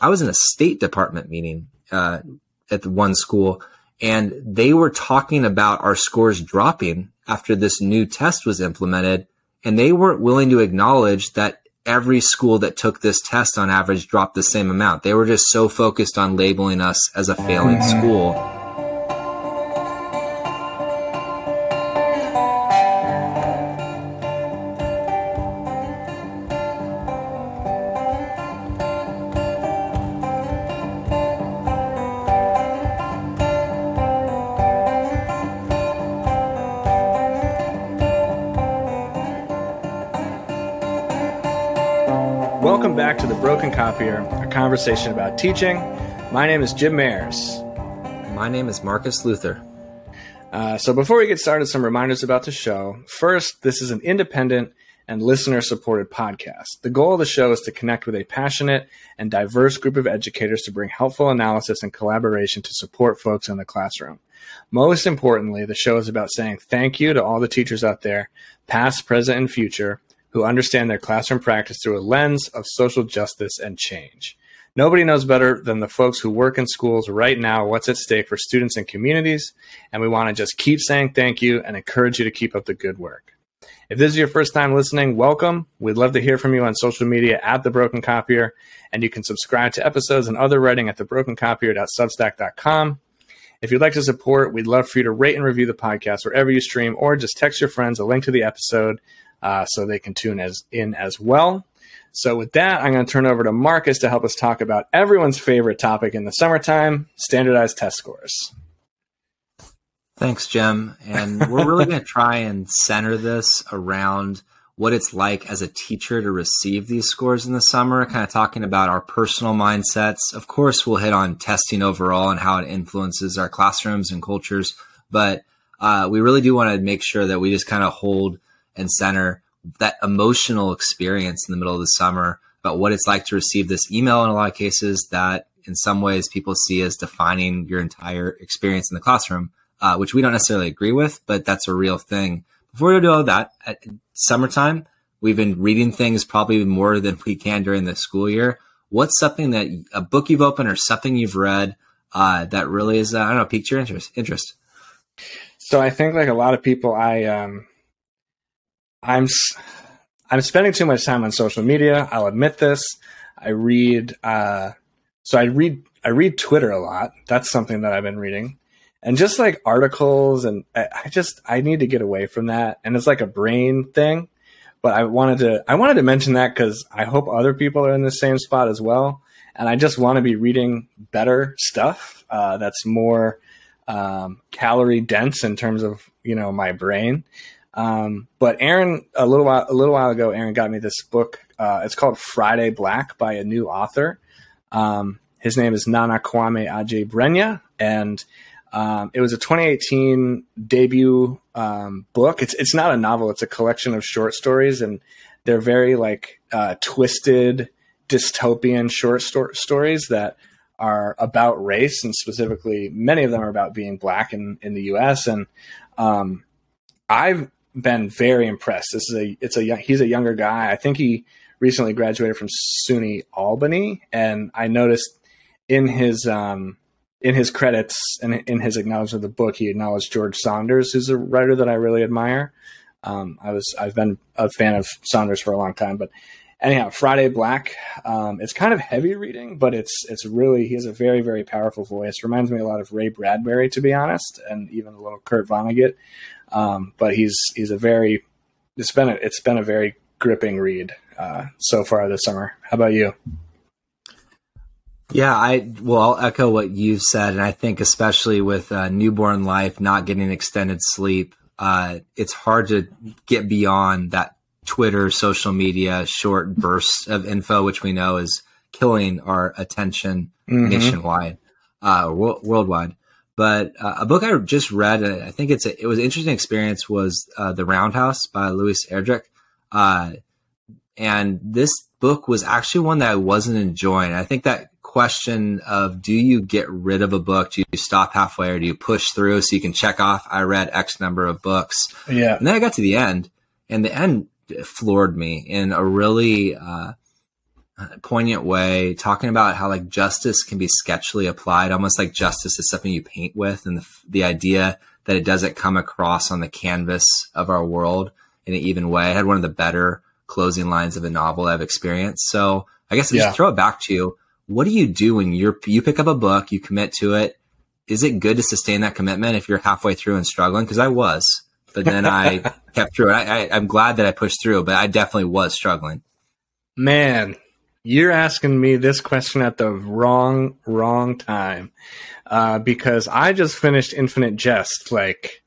I was in a State Department meeting uh, at the one school, and they were talking about our scores dropping after this new test was implemented, and they weren't willing to acknowledge that every school that took this test on average dropped the same amount. They were just so focused on labeling us as a failing school Copier, a conversation about teaching. My name is Jim Mayers. My name is Marcus Luther. Uh, so, before we get started, some reminders about the show. First, this is an independent and listener supported podcast. The goal of the show is to connect with a passionate and diverse group of educators to bring helpful analysis and collaboration to support folks in the classroom. Most importantly, the show is about saying thank you to all the teachers out there, past, present, and future, who understand their classroom practice through a lens of social justice and change. Nobody knows better than the folks who work in schools right now what's at stake for students and communities, and we want to just keep saying thank you and encourage you to keep up the good work. If this is your first time listening, welcome. We'd love to hear from you on social media at The Broken Copier, and you can subscribe to episodes and other writing at thebrokencopier.substack.com. If you'd like to support, we'd love for you to rate and review the podcast wherever you stream, or just text your friends a link to the episode uh, so they can tune as in as well. So with that, I'm going to turn over to Marcus to help us talk about everyone's favorite topic in the summertime: standardized test scores. Thanks, Jim. And we're really going to try and center this around what it's like as a teacher to receive these scores in the summer, kind of talking about our personal mindsets. Of course, we'll hit on testing overall and how it influences our classrooms and cultures, but uh, we really do want to make sure that we just kind of hold and center that emotional experience in the middle of the summer about what it's like to receive this email in a lot of cases that in some ways people see as defining your entire experience in the classroom, uh, which we don't necessarily agree with, but that's a real thing. Before we do all that, at summertime, we've been reading things probably more than we can during the school year. What's something that a book you've opened or something you've read uh, that really is, uh, I don't know, piqued your interest? Interest. So I think like a lot of people, I um, I'm I'm spending too much time on social media. I'll admit this. I read uh, so I read I read Twitter a lot. That's something that I've been reading. And just like articles and I, I just I need to get away from that. And it's like a brain thing. But I wanted to I wanted to mention that because I hope other people are in the same spot as well. And I just want to be reading better stuff uh, that's more um, calorie dense in terms of you know my brain. Um, but Aaron, a little while a little while ago, Aaron got me this book. Uh, it's called Friday Black by a new author. Um, his name is Nana Kwame Adjei-Brenyah, and um, it was a 2018 debut um, book. It's it's not a novel; it's a collection of short stories, and they're very like uh, twisted dystopian short sto- stories that are about race, and specifically, many of them are about being black in in the U.S. and um, I've been very impressed. This is a it's a he's a younger guy. I think he recently graduated from SUNY Albany, and I noticed in his um, in his credits and in his acknowledgement of the book, he acknowledged George Saunders, who's a writer that I really admire. Um, I was I've been a fan of Saunders for a long time, but anyhow, Friday Black. Um, it's kind of heavy reading, but it's it's really he has a very very powerful voice. Reminds me a lot of Ray Bradbury, to be honest, and even a little Kurt Vonnegut. Um, but he's he's a very it's been a, it's been a very gripping read uh, so far this summer. How about you? Yeah, I well, I'll echo what you've said, and I think especially with uh, newborn life, not getting extended sleep, uh, it's hard to get beyond that Twitter, social media, short bursts of info, which we know is killing our attention mm-hmm. nationwide, uh, worldwide. But uh, a book I just read, I think it's a, it was an interesting experience, was uh, The Roundhouse by Louise Erdrich. Uh, and this book was actually one that I wasn't enjoying. I think that question of do you get rid of a book? Do you stop halfway or do you push through so you can check off, I read X number of books? Yeah. And then I got to the end, and the end floored me in a really uh, poignant way, talking about how like justice can be sketchily applied, almost like justice is something you paint with, and the, the idea that it doesn't come across on the canvas of our world in an even way. I had one of the better closing lines of a novel I've experienced. So I guess I just throw it back to you. What do you do when you're you pick up a book, you commit to it? Is it good to sustain that commitment if you're halfway through and struggling? Because I was, but then I kept through it. I, I, I'm glad that I pushed through, but I definitely was struggling. Man, you're asking me this question at the wrong wrong time uh, because I just finished Infinite Jest like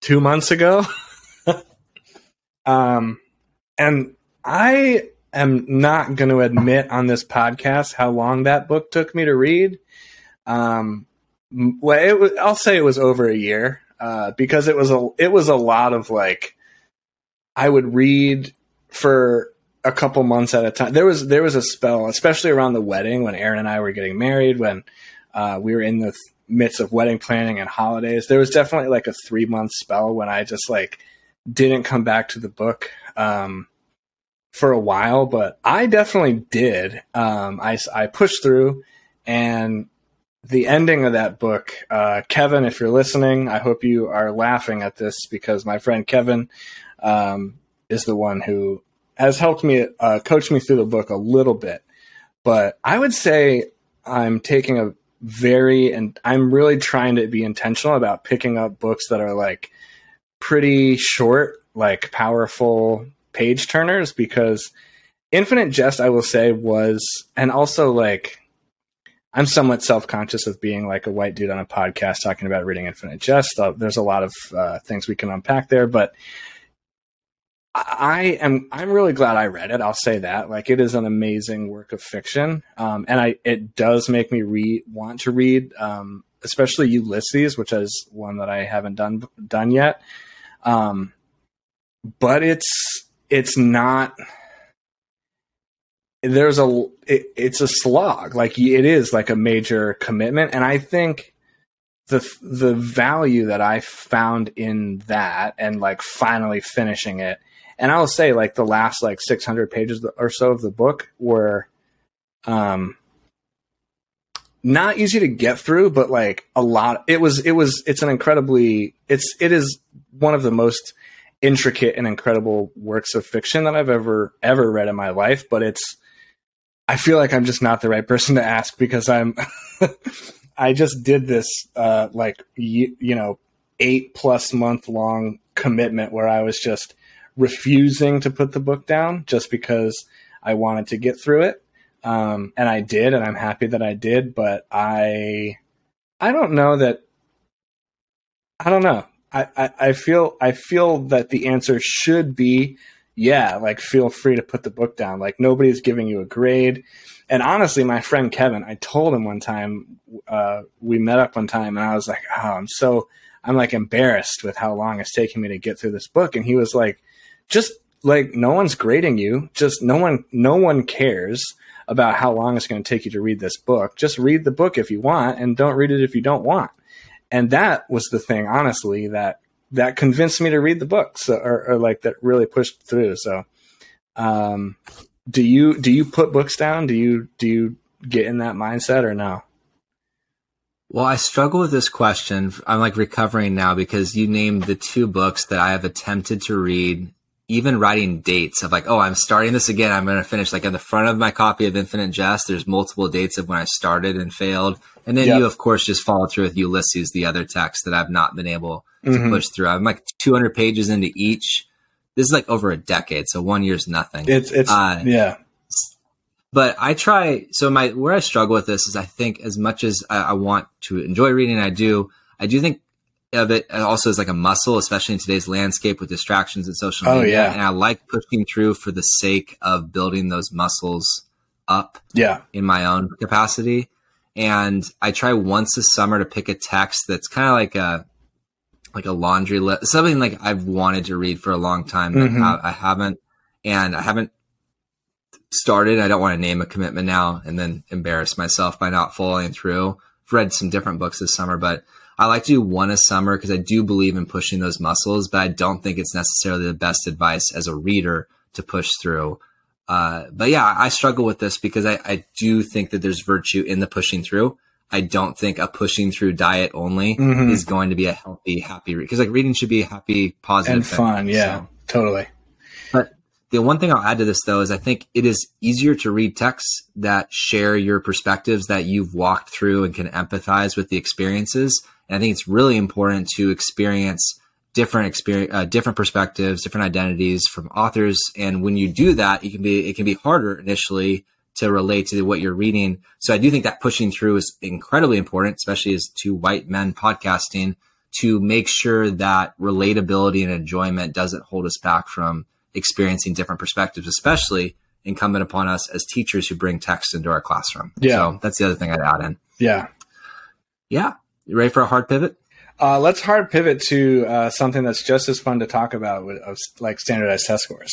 two months ago. um, and I am not going to admit on this podcast how long that book took me to read. Um, well, it was, I'll say it was over a year uh, because it was a it was a lot of like I would read for a couple months at a time. There was there was a spell, especially around the wedding when Aaron and I were getting married, when uh, we were in the midst of wedding planning and holidays. There was definitely like a three month spell when I just like didn't come back to the book. Um, for a while, but I definitely did. Um, I, I pushed through, and the ending of that book, uh, Kevin, if you're listening, I hope you are laughing at this because my friend Kevin um, is the one who has helped me uh, coach me through the book a little bit. But I would say I'm taking a very and I'm really trying to be intentional about picking up books that are like pretty short, like powerful page turners because Infinite Jest, I will say, was, and also like, I'm somewhat self conscious of being like a white dude on a podcast talking about reading Infinite Jest. Uh, there's a lot of uh, things we can unpack there, but I am I'm really glad I read it. I'll say that. Like it is an amazing work of fiction, um, and I it does make me read want to read, um, especially Ulysses, which is one that I haven't done done yet. Um, but it's it's not there's a it, it's a slog like it is like a major commitment and i think the the value that i found in that and like finally finishing it and i'll say like the last like 600 pages or so of the book were um not easy to get through but like a lot it was it was it's an incredibly it's it is one of the most intricate and incredible works of fiction that I've ever ever read in my life, but it's I feel like I'm just not the right person to ask because I'm I just did this uh like you, you know 8 plus month long commitment where I was just refusing to put the book down just because I wanted to get through it. Um and I did and I'm happy that I did, but I I don't know that I don't know. I, I, feel I feel that the answer should be yeah, like feel free to put the book down. Like nobody's giving you a grade. And honestly, my friend Kevin, I told him one time, uh, we met up one time and I was like, oh, I'm so, I'm like embarrassed with how long it's taking me to get through this book. And he was like, just like, no one's grading you. Just no one, no one cares about how long it's going to take you to read this book. Just read the book if you want and don't read it if you don't want and that was the thing, honestly, that that convinced me to read the book, so, or, or like that really pushed through. So, um, do you do you put books down? Do you do you get in that mindset or no? Well, I struggle with this question. I'm like recovering now because you named the two books that I have attempted to read, even writing dates of like, oh, I'm starting this again. I'm going to finish. Like in the front of my copy of Infinite Jest, there's multiple dates of when I started and failed. And then yep. you, of course, just follow through with Ulysses, the other text that I've not been able to mm-hmm. push through. I'm like 200 pages into each. This is like over a decade, so one year's nothing. It's it's uh, yeah. But I try. So my where I struggle with this is I think as much as I, I want to enjoy reading, I do. I do think of it also is like a muscle, especially in today's landscape with distractions and social oh, media. Yeah. And I like pushing through for the sake of building those muscles up. Yeah. In my own capacity and I try once a summer to pick a text that's kind of like a like a laundry list, something like I've wanted to read for a long time, but mm-hmm. I, I haven't, and I haven't started. I don't want to name a commitment now and then embarrass myself by not following through. Read some different books this summer, but I like to do one a summer because I do believe in pushing those muscles, but I don't think it's necessarily the best advice as a reader to push through Uh, but yeah, I struggle with this because I, I do think that there's virtue in the pushing through. I don't think a pushing through diet only Mhm. is going to be a healthy, happy because like reading should be happy, positive and thing. fun. Yeah, So- totally. The one thing I'll add to this though is I think it is easier to read texts that share your perspectives that you've walked through and can empathize with the experiences. And I think it's really important to experience different experience, uh, different perspectives, different identities from authors. And when you do that, it can be it can be harder initially to relate to what you're reading. So I do think that pushing through is incredibly important, especially as two white men podcasting, to make sure that relatability and enjoyment doesn't hold us back from experiencing different perspectives, especially incumbent upon us as teachers who bring text into our classroom. Yeah. So that's the other thing I'd add in. Yeah. Yeah. You ready for a hard pivot? Uh, let's hard pivot to uh, something that's just as fun to talk about with of, like standardized test scores.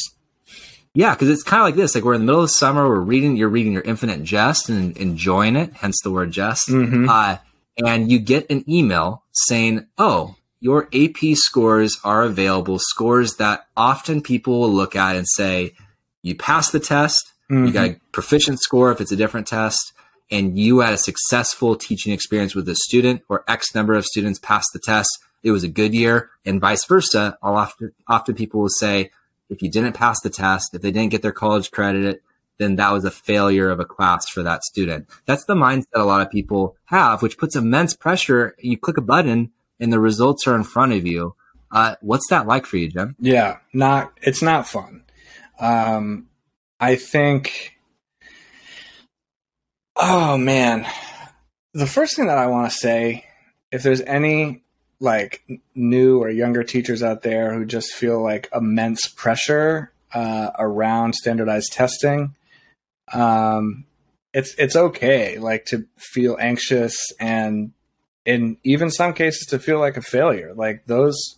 Yeah, because it's kind of like this. Like we're in the middle of summer, we're reading, you're reading your Infinite Jest and enjoying it, hence the word jest. Mhm. Uh, and you get an email saying, "Oh, your AP scores are available." Scores that often people will look at and say, "You passed the test. You got a mm-hmm. proficient score if it's a different test." And you had a successful teaching experience with a student, or X number of students passed the test. It was a good year, and vice versa. I'll often, often people will say, if you didn't pass the test, if they didn't get their college credit, then that was a failure of a class for that student. That's the mindset a lot of people have, which puts immense pressure. You click a button and the results are in front of you. Uh, what's that like for you, Jim? Yeah, not it's not fun. Um, I think. Oh man, the first thing that I want to say, if there's any like new or younger teachers out there who just feel like immense pressure uh, around standardized testing, um, it's it's okay like to feel anxious and in even some cases to feel like a failure. Like those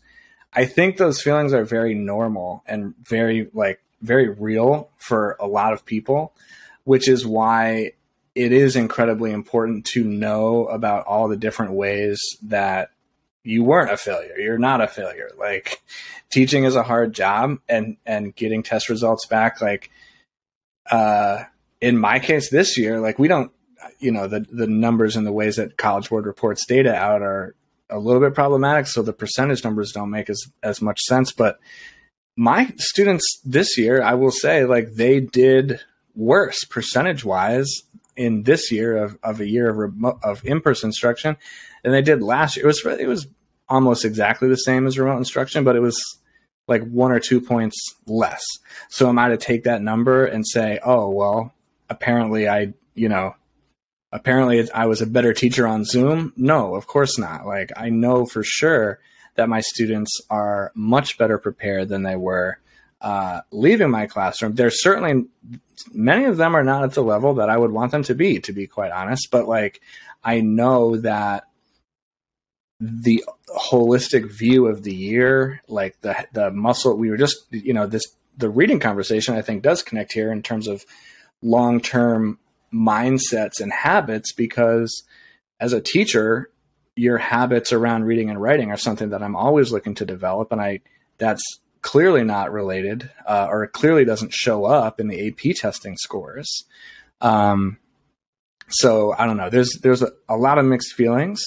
I think those feelings are very normal and very like very real for a lot of people, which is why it is incredibly important to know about all the different ways that you weren't a failure. You're not a failure. Like teaching is a hard job and and getting test results back like uh in my case this year like we don't you know the the numbers and the ways that college board reports data out are a little bit problematic so the percentage numbers don't make as as much sense but my students this year i will say like they did worse percentage wise in this year of, of a year of remote of in-person instruction than they did last year. It was it was almost exactly the same as remote instruction but it was like one or two points less. So am i to take that number and say oh well apparently i you know apparently I was a better teacher on Zoom. No, of course not. Like I know for sure that my students are much better prepared than they were uh, leaving my classroom. There's certainly many of them are not at the level that I would want them to be, to be quite honest. But like I know that the holistic view of the year, like the the muscle, we were just you know this the reading conversation I think does connect here in terms of long term mindsets and habits because as a teacher your habits around reading and writing are something that i'm always looking to develop and i that's clearly not related uh, or clearly doesn't show up in the ap testing scores. Um, so i don't know there's there's a, a lot of mixed feelings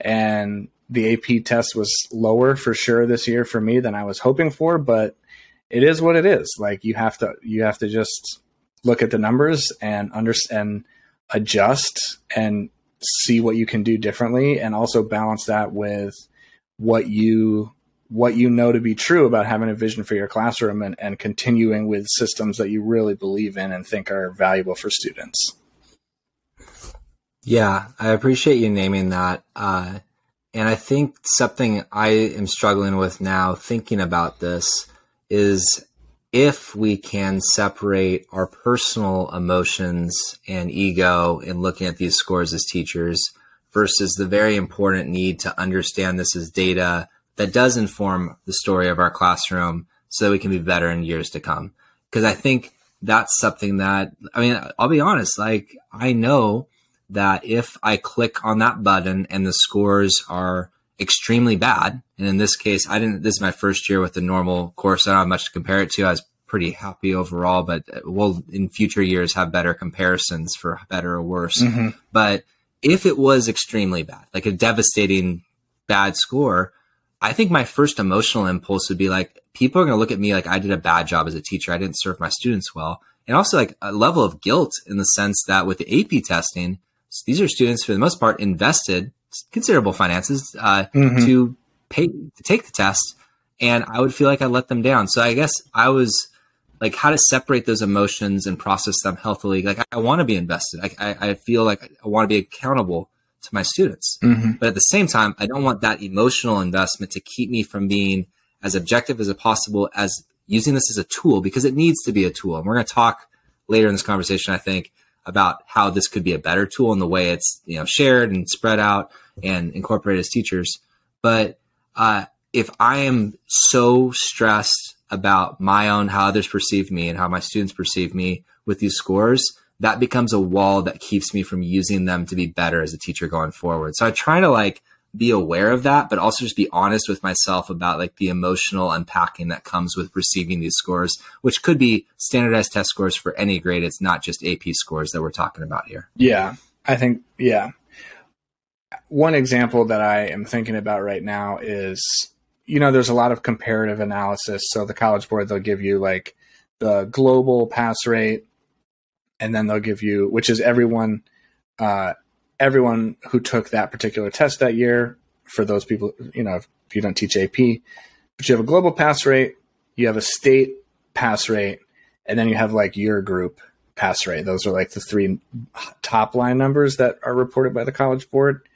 and the ap test was lower for sure this year for me than i was hoping for but it is what it is. Like you have to you have to just look at the numbers and understand adjust and see what you can do differently and also balance that with what you what you know to be true about having a vision for your classroom and, and continuing with systems that you really believe in and think are valuable for students Yeah, I appreciate you naming that. Uh, and I think something I am struggling with now, thinking about this, is if we can separate our personal emotions and ego in looking at these scores as teachers versus the very important need to understand this as data that does inform the story of our classroom so that we can be better in years to come. Because I think that's something that, I mean, I'll be honest, like, I know that if I click on that button and the scores are extremely bad, and in this case, I didn't, this is my first year with the normal course. I don't have much to compare it to. I was pretty happy overall, but we'll in future years have better comparisons for better or worse. Mm-hmm. But if it was extremely bad, like a devastating bad score, I think my first emotional impulse would be like, people are going to look at me like I did a bad job as a teacher. I didn't serve my students well. And also like a level of guilt in the sense that with the AP testing, these are students for the most part invested considerable finances uh, mm-hmm. to pay to take the test, and I would feel like I let them down. So I guess I was like how to separate those emotions and process them healthily. Like I, I want to be invested. I, I, I, feel like I want to be accountable to my students, mm-hmm. but at the same time, I don't want that emotional investment to keep me from being as objective as possible as using this as a tool because it needs to be a tool. And we're going to talk later in this conversation, I think, about how this could be a better tool in the way it's you know shared and spread out and incorporate as teachers. But uh, if I am so stressed about my own how others perceive me and how my students perceive me with these scores, that becomes a wall that keeps me from using them to be better as a teacher going forward. So I try to like be aware of that, but also just be honest with myself about like the emotional unpacking that comes with receiving these scores, which could be standardized test scores for any grade. It's not just AP scores that we're talking about here. Yeah, I think, yeah. One example that I am thinking about right now is, you know, there's a lot of comparative analysis. So the College Board, they'll give you like the global pass rate, and then they'll give you, which is everyone, uh, everyone who took that particular test that year. For those people, you know, if you don't teach AP, but you have a global pass rate, you have a state pass rate, and then you have like your group pass rate. Those are like the three top line numbers that are reported by the College Board.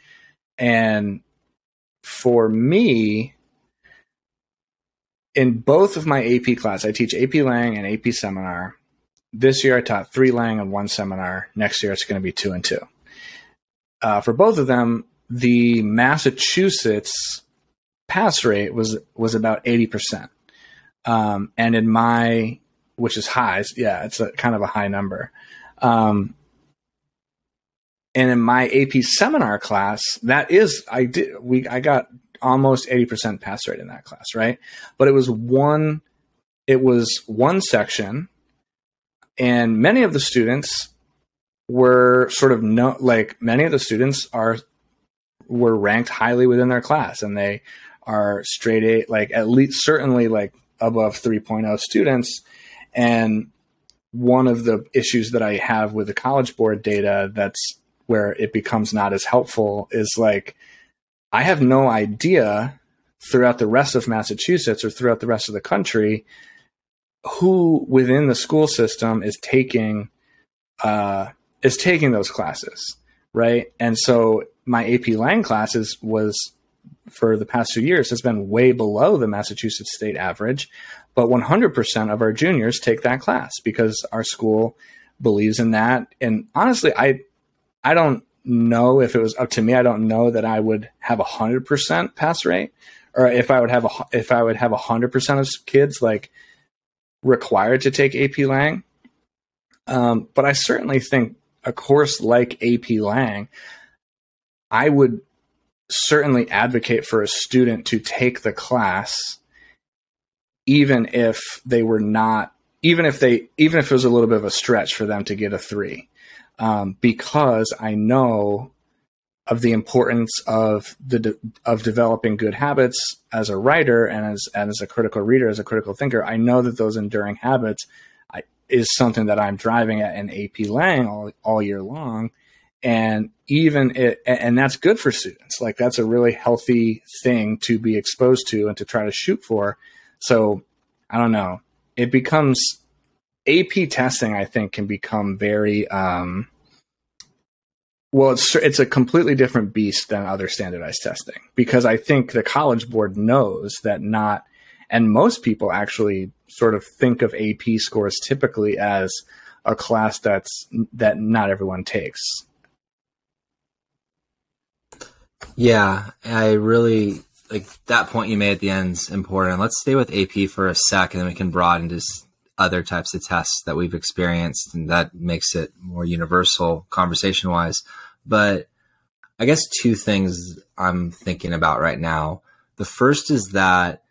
And for me, in both of my AP class, I teach AP Lang and AP Seminar. This year I taught three Lang and one seminar. Next year it's going to be two and two uh, for both of them, the Massachusetts pass rate was was about eighty percent, um, and in my which is high, yeah, it's a kind of a high number. Um, and in my AP seminar class, that is I did we I got almost eighty percent pass rate in that class, right? But it was one it was one section, and many of the students were sort of no like many of the students are were ranked highly within their class and they are straight A like at least certainly like above 3.0 students and one of the issues that I have with the college board data that's where it becomes not as helpful is like I have no idea throughout the rest of Massachusetts or throughout the rest of the country who within the school system is taking uh, is taking those classes, right? And so my AP Lang classes was for the past two years has been way below the Massachusetts state average, but 100% of our juniors take that class because our school believes in that. And honestly, I I don't know if it was up to me. I don't know that I would have a hundred percent pass rate, or if I would have a if I would have a hundred percent of kids like required to take AP Lang. Um, but I certainly think a course like AP Lang, I would certainly advocate for a student to take the class even if they were not even if they even if it was a little bit of a stretch for them to get a three um, because i know of the importance of the de- of developing good habits as a writer and as and as a critical reader as a critical thinker i know that those enduring habits is something that I'm driving at in AP Lang all, all year long. And even it, and that's good for students. Like that's a really healthy thing to be exposed to and to try to shoot for. So I don't know. It becomes AP testing, I think, can become very, um, well, it's it's a completely different beast than other standardized testing because I think the College Board knows that not and most people actually sort of think of AP scores typically as a class that's that not everyone takes. Yeah, I really like that point you made at the end is important. Let's stay with AP for a sec, and then we can broaden to other types of tests that we've experienced, and that makes it more universal conversation wise. But I guess two things I'm thinking about right now. The first is that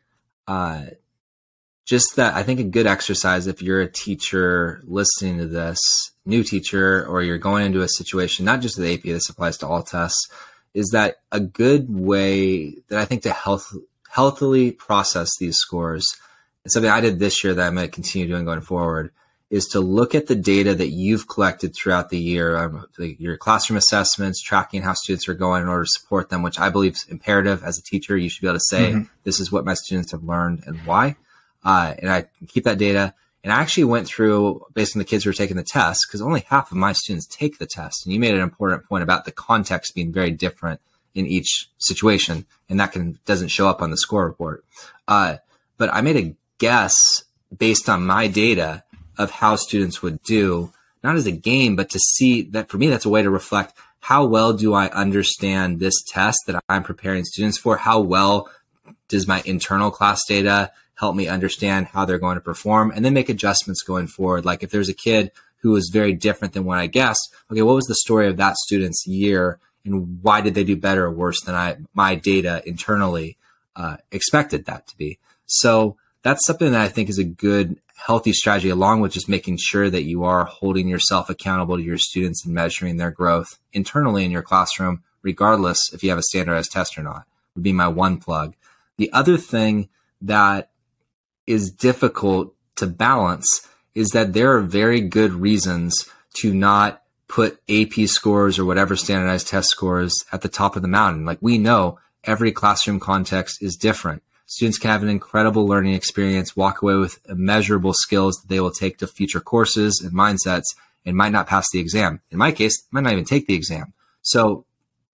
uh, just that I think a good exercise if you're a teacher listening to this, new teacher, or you're going into a situation, not just with AP, this applies to all tests, is that a good way that I think to health, healthily process these scores, and something I did this year that I'm going to continue doing going forward, is to look at the data that you've collected throughout the year, um, your classroom assessments, tracking how students are going in order to support them, which I believe is imperative as a teacher. You should be able to say, mm-hmm. this is what my students have learned and why. Uh, and I keep that data. And I actually went through based on the kids who were taking the test because only half of my students take the test. And you made an important point about the context being very different in each situation, and that can doesn't show up on the score report. Uh, but I made a guess based on my data of how students would do, not as a game, but to see that for me, that's a way to reflect how well do I understand this test that I'm preparing students for? How well does my internal class data help me understand how they're going to perform and then make adjustments going forward? Like if there's a kid who was very different than what I guessed, okay, what was the story of that student's year and why did they do better or worse than I, my data internally uh, expected that to be? So that's something that I think is a good healthy strategy along with just making sure that you are holding yourself accountable to your students and measuring their growth internally in your classroom, regardless if you have a standardized test or not, would be my one plug. The other thing that is difficult to balance is that there are very good reasons to not put AP scores or whatever standardized test scores at the top of the mountain. Like we know every classroom context is different. Students can have an incredible learning experience, walk away with immeasurable skills that they will take to future courses and mindsets and might not pass the exam. In my case, might not even take the exam. So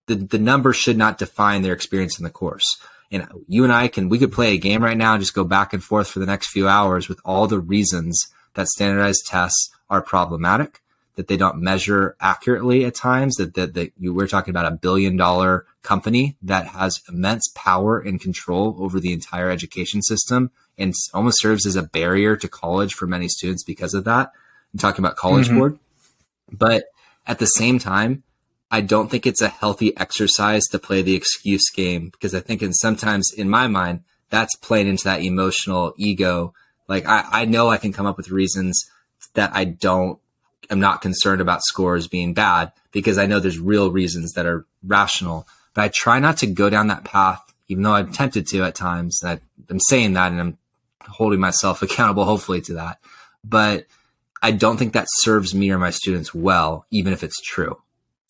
the, the number should not define their experience in the course. And you and I can, we could play a game right now and just go back and forth for the next few hours with all the reasons that standardized tests are problematic that they don't measure accurately at times. That that, that you, we're talking about a billion dollar company that has immense power and control over the entire education system and almost serves as a barrier to college for many students because of that. I'm talking about College mm-hmm. Board, but at the same time, I don't think it's a healthy exercise to play the excuse game because I think, and sometimes in my mind, that's playing into that emotional ego. Like I, I know I can come up with reasons that I don't am not concerned about scores being bad because I know there's real reasons that are rational. But I try not to go down that path, even though I'm tempted to at times. I'm saying that and I'm holding myself accountable, hopefully, to that. But I don't think that serves me or my students well, even if it's true.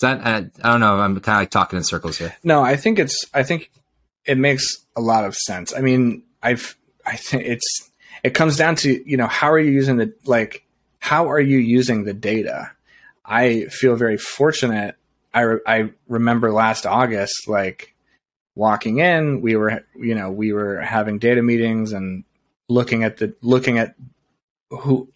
That I, I don't know. I'm kind of like talking in circles here. No, I think it's. I think it makes a lot of sense. I mean, I've. I think it's. It comes down to you know how are you using the like how are you using the data? I feel very fortunate. I, re- I remember last August, like walking in, we were, you know, we were having data meetings and looking at the, looking at who,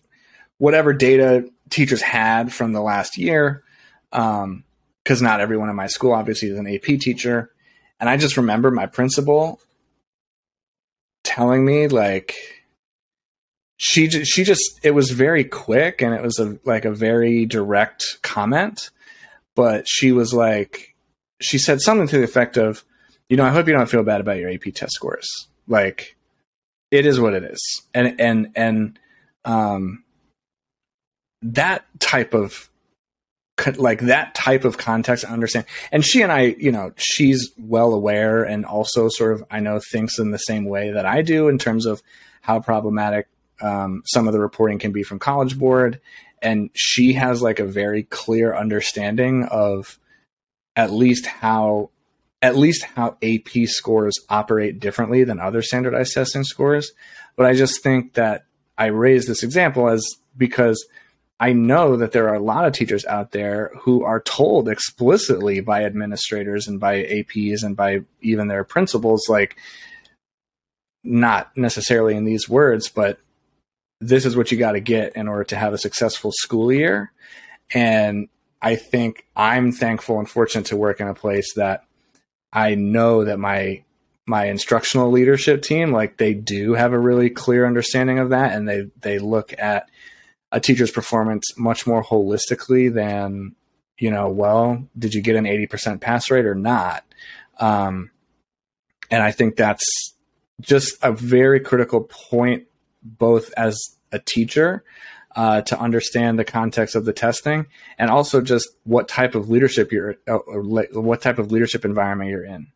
whatever data teachers had from the last year. Um, cause not everyone in my school obviously is an AP teacher. And I just remember my principal telling me like, she she just it was very quick and it was a like a very direct comment but she was like she said something to the effect of you know i hope you don't feel bad about your ap test scores. Like it is what it is. And and and um that type of like that type of context I understand. And she and i you know she's well aware and also sort of i know thinks in the same way that i do in terms of how problematic um, some of the reporting can be from College Board, and she has like a very clear understanding of at least how at least how AP scores operate differently than other standardized testing scores. But I just think that I raise this example as because I know that there are a lot of teachers out there who are told explicitly by administrators and by APs and by even their principals, like, not necessarily in these words, but this is what you got to get in order to have a successful school year. And I think I'm thankful and fortunate to work in a place that I know that my my instructional leadership team like they do have a really clear understanding of that and they they look at a teacher's performance much more holistically than you know well did you get an 80% pass rate or not um, and i think that's just a very critical point both as a teacher uh, to understand the context of the testing and also just what type of leadership you're uh, what type of leadership environment you're in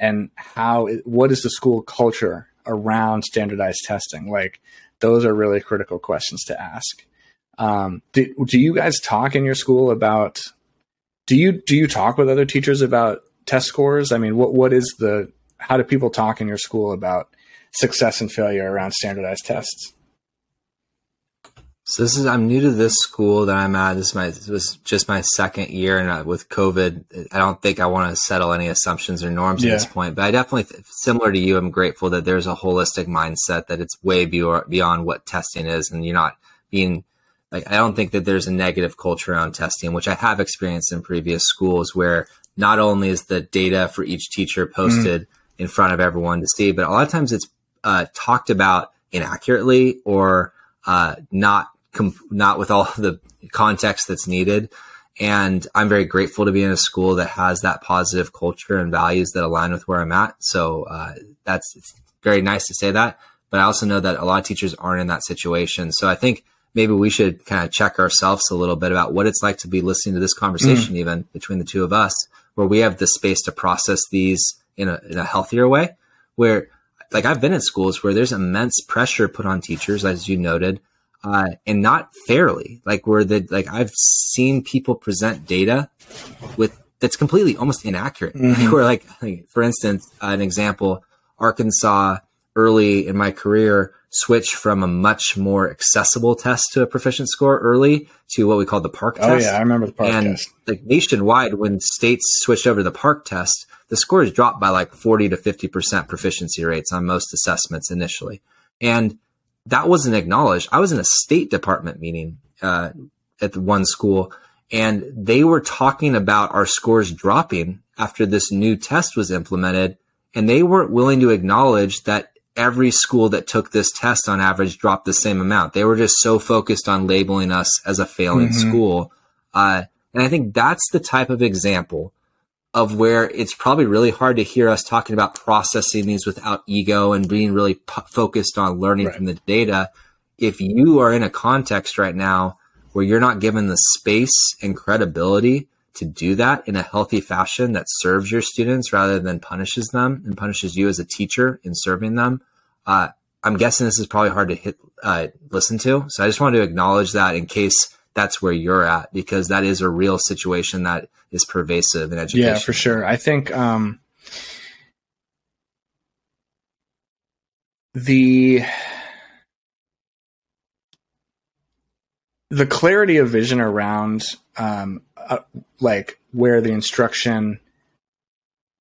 and how what is the school culture around standardized testing? Like those are really critical questions to ask. Um, do, do you guys talk in your school about do you do you talk with other teachers about test scores? I mean what what is the how do people talk in your school about success and failure around standardized tests so this is I'm new to this school that I'm at. This is my this was just my second year, and uh, with COVID, I don't think I want to settle any assumptions or norms yeah. at this point. But I definitely, similar to you, I'm grateful that there's a holistic mindset that it's way beyond what testing is, and you're not being like I don't think that there's a negative culture around testing, which I have experienced in previous schools where not only is the data for each teacher posted mm. in front of everyone to see, but a lot of times it's uh, talked about inaccurately or uh, not com- not with all the context that's needed. And I'm very grateful to be in a school that has that positive culture and values that align with where I'm at. So uh, that's very nice to say that. But I also know that a lot of teachers aren't in that situation. So I think maybe we should kind of check ourselves a little bit about what it's like to be listening to this conversation, mm. even between the two of us, where we have the space to process these in a, in a healthier way. Where, like, I've been in schools where there's immense pressure put on teachers, as you noted, uh, and not fairly. Like where the like I've seen people present data with that's completely almost inaccurate. Mm-hmm. where like, like, for instance, uh, an example, Arkansas early in my career switched from a much more accessible test to a proficient score early to what we call the PARCC oh, test. yeah, I remember the PARCC and test. like nationwide, when states switched over to the PARCC test, the scores dropped by like 40 to 50% proficiency rates on most assessments initially. And that wasn't acknowledged. I was in a State Department meeting uh, at one school, and they were talking about our scores dropping after this new test was implemented, and they weren't willing to acknowledge that every school that took this test on average dropped the same amount. They were just so focused on labeling us as a failing mm-hmm. school. Uh, and I think that's the type of example of where it's probably really hard to hear us talking about processing these without ego and being really p- focused on learning right. from the data. If you are in a context right now where you're not given the space and credibility to do that in a healthy fashion that serves your students rather than punishes them and punishes you as a teacher in serving them, uh, I'm guessing this is probably hard to hit, uh, listen to. So I just wanted to acknowledge that in case that's where you're at because that is a real situation that is pervasive in education. Yeah, for sure. I think um, the the clarity of vision around um, uh, like where the instruction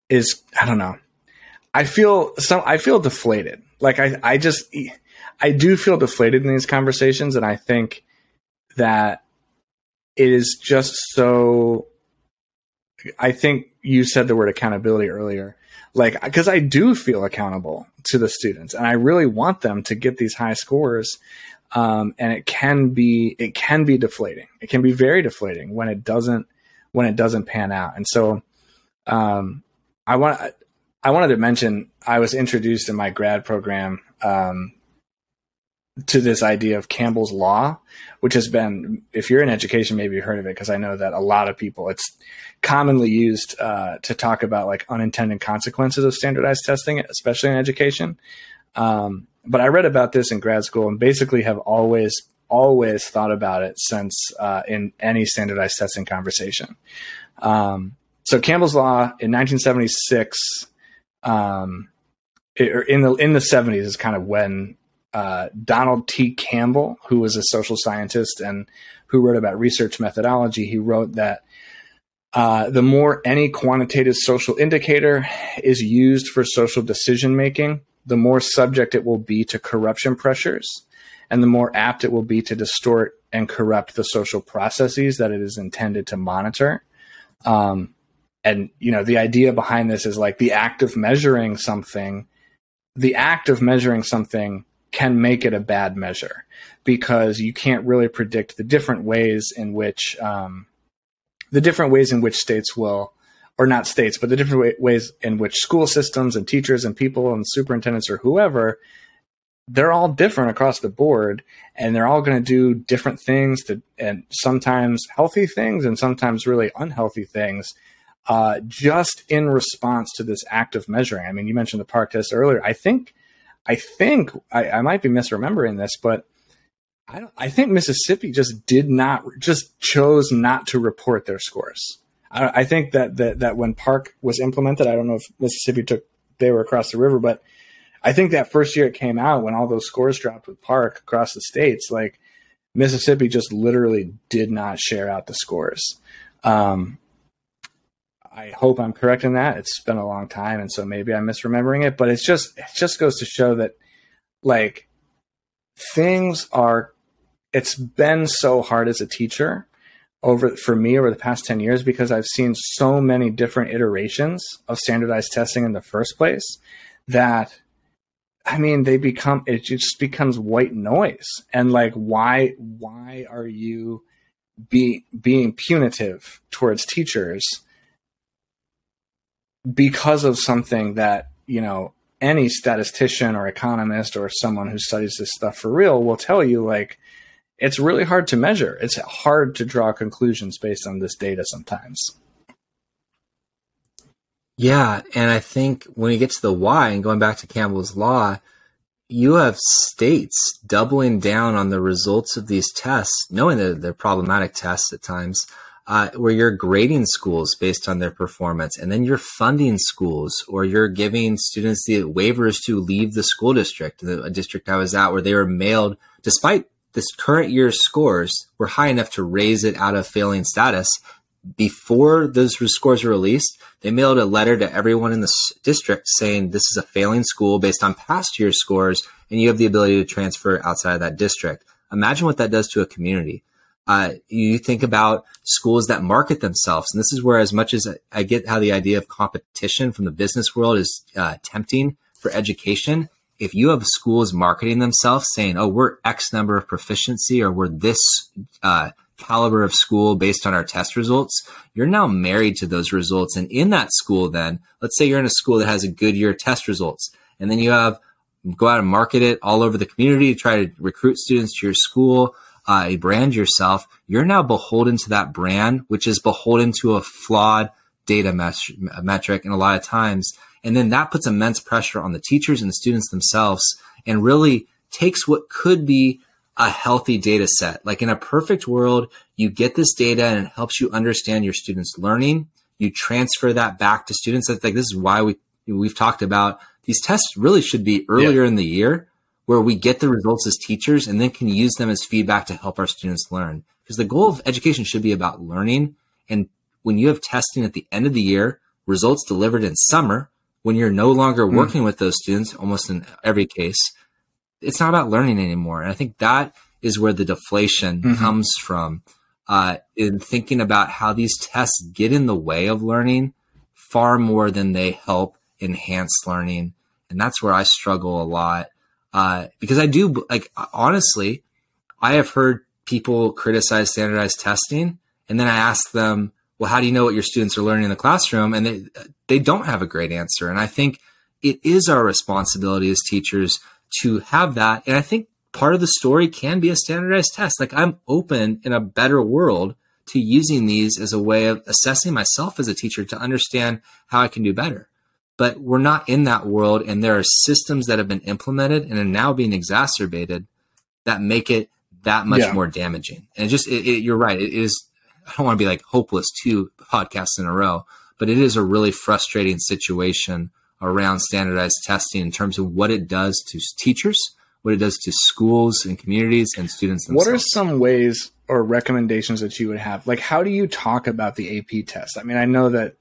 is i don't know i feel some i feel deflated like i i just i do feel deflated in these conversations and i think that it is just so I think you said the word accountability earlier. Like, because I do feel accountable to the students, and I really want them to get these high scores. Um, and it can be it can be deflating. It can be very deflating when it doesn't when it doesn't pan out. And so, um, I want I wanted to mention I was introduced in my grad program um, to this idea of Campbell's Law, which has been, if you're in education, maybe you've heard of it, because I know that a lot of people, it's commonly used uh, to talk about like unintended consequences of standardized testing, especially in education. Um, but I read about this in grad school and basically have always, always thought about it since uh, in any standardized testing conversation. Um, so Campbell's Law in 1976, um, it, in the in the 70s is kind of when uh, Donald T. Campbell, who was a social scientist and who wrote about research methodology, he wrote that uh, the more any quantitative social indicator is used for social decision making, the more subject it will be to corruption pressures, and the more apt it will be to distort and corrupt the social processes that it is intended to monitor. Um, and you know, the idea behind this is like the act of measuring something. The act of measuring something can make it a bad measure because you can't really predict the different ways in which um, the different ways in which states will or not states but the different way, ways in which school systems and teachers and people and superintendents or whoever they're all different across the board and they're all going to do different things to, and sometimes healthy things and sometimes really unhealthy things uh, just in response to this act of measuring. I mean, you mentioned the PARCC test earlier. I think, I think I, I might be misremembering this, but I, I think Mississippi just did not, just chose not to report their scores. I, I think that, that that when PARCC was implemented, I don't know if Mississippi took they were across the river, but I think that first year it came out when all those scores dropped with PARCC across the states, like Mississippi just literally did not share out the scores. Um, I hope I'm correct in that. It's been a long time, and so maybe I'm misremembering it. But it's just it just goes to show that like things are. It's been so hard as a teacher over for me over the past 10 years because I've seen so many different iterations of standardized testing in the first place that I mean they become it just becomes white noise and like why why are you be being punitive towards teachers because of something that you know any statistician or economist or someone who studies this stuff for real will tell you like it's really hard to measure. It's hard to draw conclusions based on this data sometimes. Yeah, and I think when you get to the why and going back to Campbell's law, you have states doubling down on the results of these tests, knowing that they're problematic tests at times, uh, where you're grading schools based on their performance, and then you're funding schools, or you're giving students the waivers to leave the school district. The district I was at, where they were mailed, despite this current year's scores were high enough to raise it out of failing status. Before those scores were released, they mailed a letter to everyone in the district saying this is a failing school based on past year's scores, and you have the ability to transfer outside of that district. Imagine what that does to a community. Uh, you think about schools that market themselves, and this is where, as much as I get how the idea of competition from the business world is uh, tempting for education, if you have schools marketing themselves saying, oh, we're X number of proficiency or we're this uh, caliber of school based on our test results, you're now married to those results. And in that school, then, let's say you're in a school that has a good year test results, and then you have go out and market it all over the community, to try to recruit students to your school, uh, brand yourself. You're now beholden to that brand, which is beholden to a flawed data metric. And a lot of times, and then that puts immense pressure on the teachers and the students themselves and really takes what could be a healthy data set. Like in a perfect world, you get this data and it helps you understand your students' learning. You transfer that back to students. That's like this is why we we've talked about these tests really should be earlier yeah. in the year where we get the results as teachers and then can use them as feedback to help our students learn. Because the goal of education should be about learning. And when you have testing at the end of the year, results delivered in summer, when you're no longer hmm. working mm. with those students, almost in every case, it's not about learning anymore. And I think that is where the deflation mm-hmm. comes from uh, in thinking about how these tests get in the way of learning far more than they help enhance learning. And that's where I struggle a lot uh, because I do, like, honestly, I have heard people criticize standardized testing. And then I ask them, well, how do you know what your students are learning in the classroom? And they, they don't have a great answer. And I think it is our responsibility as teachers to have that. And I think part of the story can be a standardized test. Like I'm open in a better world to using these as a way of assessing myself as a teacher to understand how I can do better. But we're not in that world, and there are systems that have been implemented and are now being exacerbated that make it that much yeah. more damaging. And it just, it, it, you're right. It is I don't want to be like hopeless two podcasts in a row, but it is a really frustrating situation around standardized testing in terms of what it does to teachers, what it does to schools and communities and students themselves. What are some ways or recommendations that you would have? Like, how do you talk about the AP test? I mean, I know that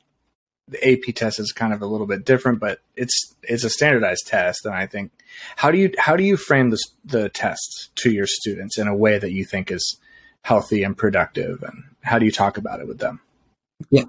the AP test is kind of a little bit different, but it's it's a standardized test, and I think how do you how do you frame the the test to your students in a way that you think is healthy and productive and how do you talk about it with them? Yeah.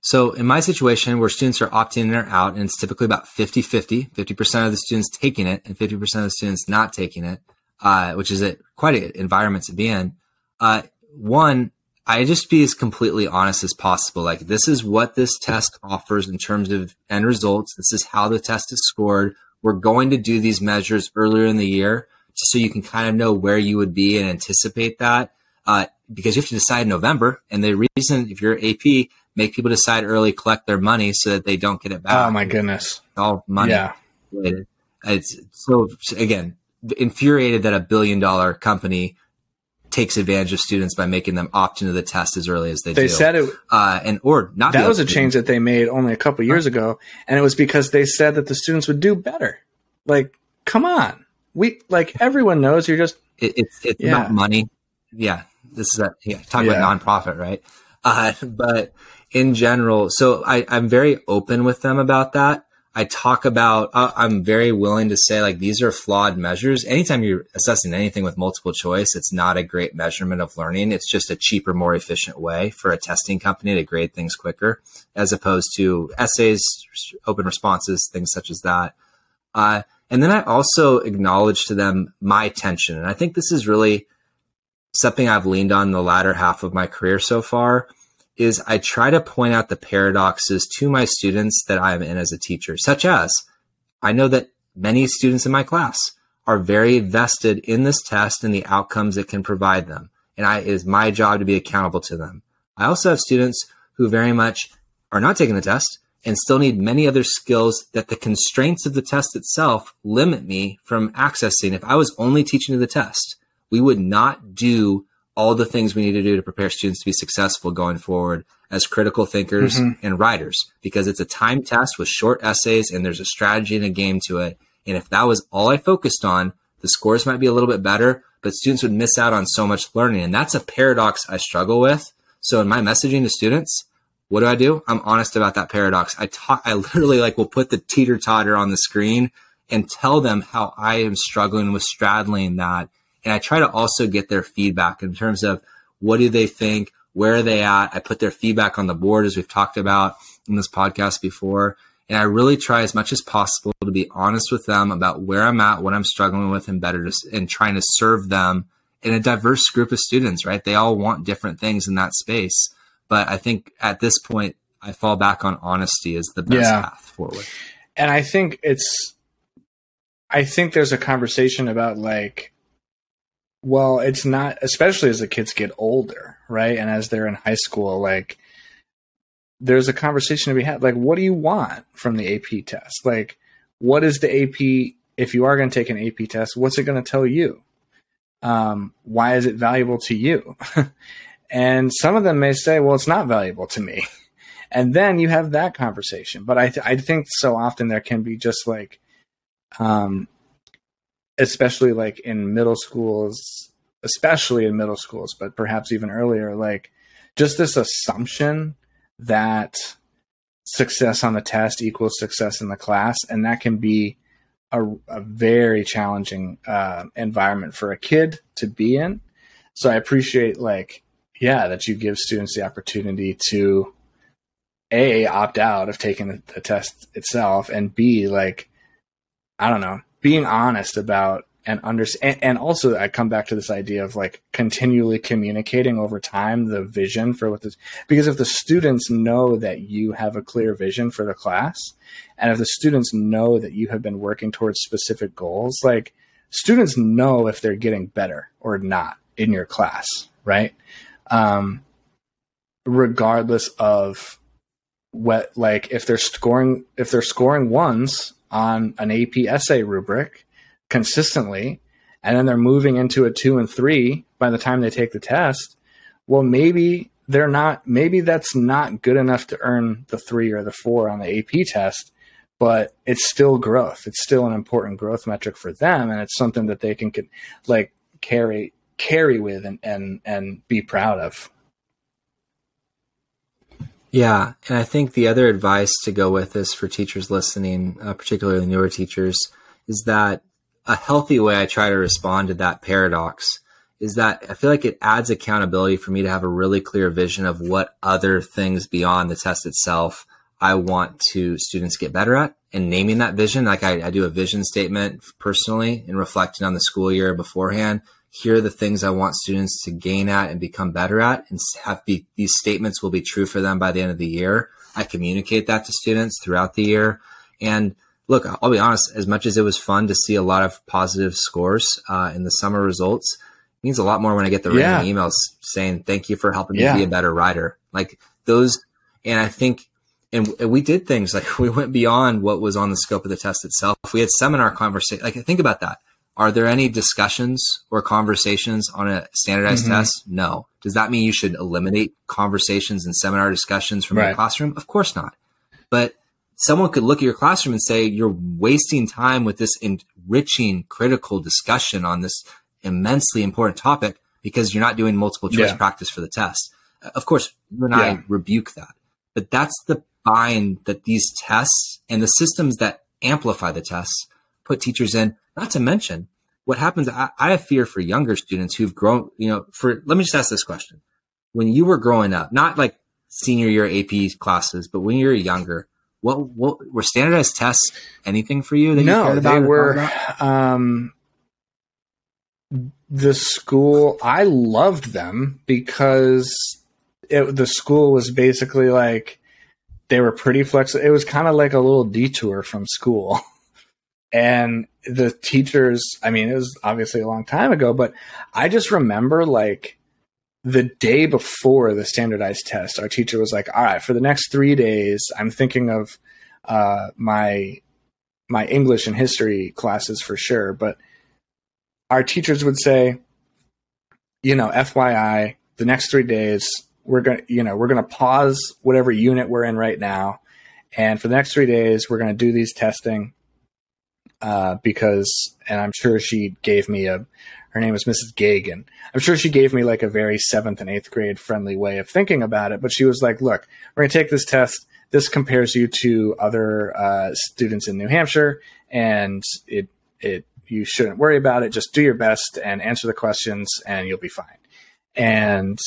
So in my situation where students are opting in or out and it's typically about 50-50 50% of the students taking it and 50% of the students not taking it uh, which is a, quite an environment to be in uh, one i just be as completely honest as possible like this is what this test offers in terms of end results this is how the test is scored we're going to do these measures earlier in the year just so you can kind of know where you would be and anticipate that. Uh, because you have to decide in November. And the reason, if you're AP, make people decide early, collect their money so that they don't get it back. Oh my goodness! It's all money Yeah. related. It's so again infuriated that a billion dollar company takes advantage of students by making them opt into the test as early as they, They do. said it. uh, and or not. That was a change that they made only a couple years ago, and it was because they said that the students would do better. Like, come on, we like everyone knows you're just It, it's it's Yeah. not money. Yeah, this is a yeah. Talk Yeah. about nonprofit, right? Uh, but in general, so I, I'm very open with them about that. I talk about. Uh, I'm very willing to say like these are flawed measures. Anytime you're assessing anything with multiple choice, it's not a great measurement of learning. It's just a cheaper, more efficient way for a testing company to grade things quicker, as opposed to essays, open responses, things such as that. Uh, and then I also acknowledge to them my tension. And I think this is really something I've leaned on the latter half of my career so far is I try to point out the paradoxes to my students that I'm in as a teacher, such as I know that many students in my class are very vested in this test and the outcomes it can provide them. And I, it is my job to be accountable to them. I also have students who very much are not taking the test and still need many other skills that the constraints of the test itself limit me from accessing. If I was only teaching to the test, we would not do all the things we need to do to prepare students to be successful going forward as critical thinkers mm-hmm. and writers because it's a time test with short essays and there's a strategy and a game to it. And if that was all I focused on, the scores might be a little bit better, but students would miss out on so much learning. And that's a paradox I struggle with. So in my messaging to students, what do I do? I'm honest about that paradox. I talk, I literally like will put the teeter totter on the screen and tell them how I am struggling with straddling that. And I try to also get their feedback in terms of what do they think? Where are they at? I put their feedback on the board as we've talked about in this podcast before. And I really try as much as possible to be honest with them about where I'm at, what I'm struggling with, and better to, and trying to serve them in a diverse group of students, right? They all want different things in that space. But I think at this point, I fall back on honesty as the best Yeah. path forward. and I think it's I think there's a conversation about like well, it's not especially as the kids get older, right? And as they're in high school, like there's a conversation to be had like what do you want from the AP test? Like what is the AP if you are going to take an AP test, what's it going to tell you? Um, why is it valuable to you? and some of them may say, well, it's not valuable to me. And then you have that conversation. But I, th- I think so often there can be just like, um, especially like in middle schools, especially in middle schools, but perhaps even earlier, like just this assumption that success on the test equals success in the class. And that can be a, a very challenging uh, environment for a kid to be in. So I appreciate like, yeah, that you give students the opportunity to a opt out of taking the, the test itself, and b like, I don't know, being honest about and understand. And also, I come back to this idea of like continually communicating over time the vision for what this. Because if the students know that you have a clear vision for the class, and if the students know that you have been working towards specific goals, like students know if they're getting better or not in your class, right? Um, regardless of what, like if they're scoring, if they're scoring ones on an AP essay rubric consistently, and then they're moving into a two and three by the time they take the test, well, maybe they're not, maybe that's not good enough to earn the three or the four on the AP test but it's still growth. It's still an important growth metric for them, and it's something that they can like carry carry with and and and be proud of. Yeah, and I think the other advice to go with this for teachers listening, uh, particularly newer teachers, is that a healthy way I try to respond to that paradox is that I feel like it adds accountability for me to have a really clear vision of what other things beyond the test itself I want to students get better at and naming that vision. Like I, I do a vision statement personally and reflecting on the school year beforehand. Here are the things I want students to gain at and become better at and have be, these statements will be true for them by the end of the year. I communicate that to students throughout the year. And look, I'll be honest, as much as it was fun to see a lot of positive scores uh, in the summer results, it means a lot more when I get the yeah. random emails saying, thank you for helping me yeah. be a better writer. Like those, and I think, and we did things like we went beyond what was on the scope of the test itself. We had seminar conversation. Like think about that. Are there any discussions or conversations on a standardized mm-hmm. test? No. Does that mean you should eliminate conversations and seminar discussions from right. your classroom? Of course not. But someone could look at your classroom and say you're wasting time with this enriching critical discussion on this immensely important topic because you're not doing multiple choice yeah. practice for the test. Of course, you and yeah. I rebuke that, but that's the bind that these tests and the systems that amplify the tests put teachers in. Not to mention what happens. I, I have fear for younger students who've grown, you know, for, let me just ask this question. When you were growing up, not like senior year AP classes, but when you were younger, what what were standardized tests anything for you? That no, you they were. Um, the school I loved them because it, the school was basically like they were pretty flexible. It was kind of like a little detour from school. And the teachers, I mean, it was obviously a long time ago, but I just remember like the day before the standardized test, our teacher was like, "All right, for the next three days, I'm thinking of uh, my my English and history classes for sure." But our teachers would say, "You know, FYI, the next three days, we're gonna, you know, we're gonna pause whatever unit we're in right now, and for the next three days, we're gonna do these testing." Uh, because, and I'm sure she gave me a her name was Mrs. Gagan. I'm sure she gave me like a very seventh and eighth grade friendly way of thinking about it, but she was like, look, we're going to take this test. This compares you to other uh, students in New Hampshire, and it, it, you shouldn't worry about it. Just do your best and answer the questions, and you'll be fine. And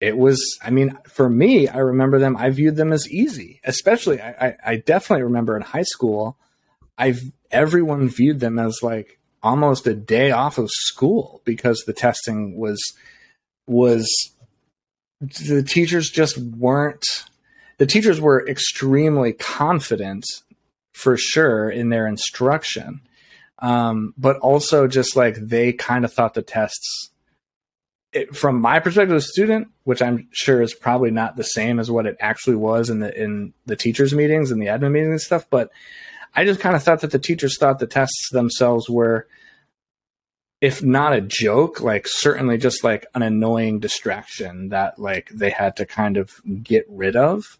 it was, I mean, for me, I remember them, I viewed them as easy, especially, I, I, I definitely remember in high school, I've, everyone viewed them as like, almost a day off of school because the testing was was the teachers just weren't the teachers were extremely confident for sure in their instruction. Um, but also just like they kind of thought the tests it, from my perspective as a student which i'm sure is probably not the same as what it actually was in the in the teachers meetings and the admin meetings and stuff but I just kind of thought that the teachers thought the tests themselves were, if not a joke, like certainly just like an annoying distraction that like they had to kind of get rid of.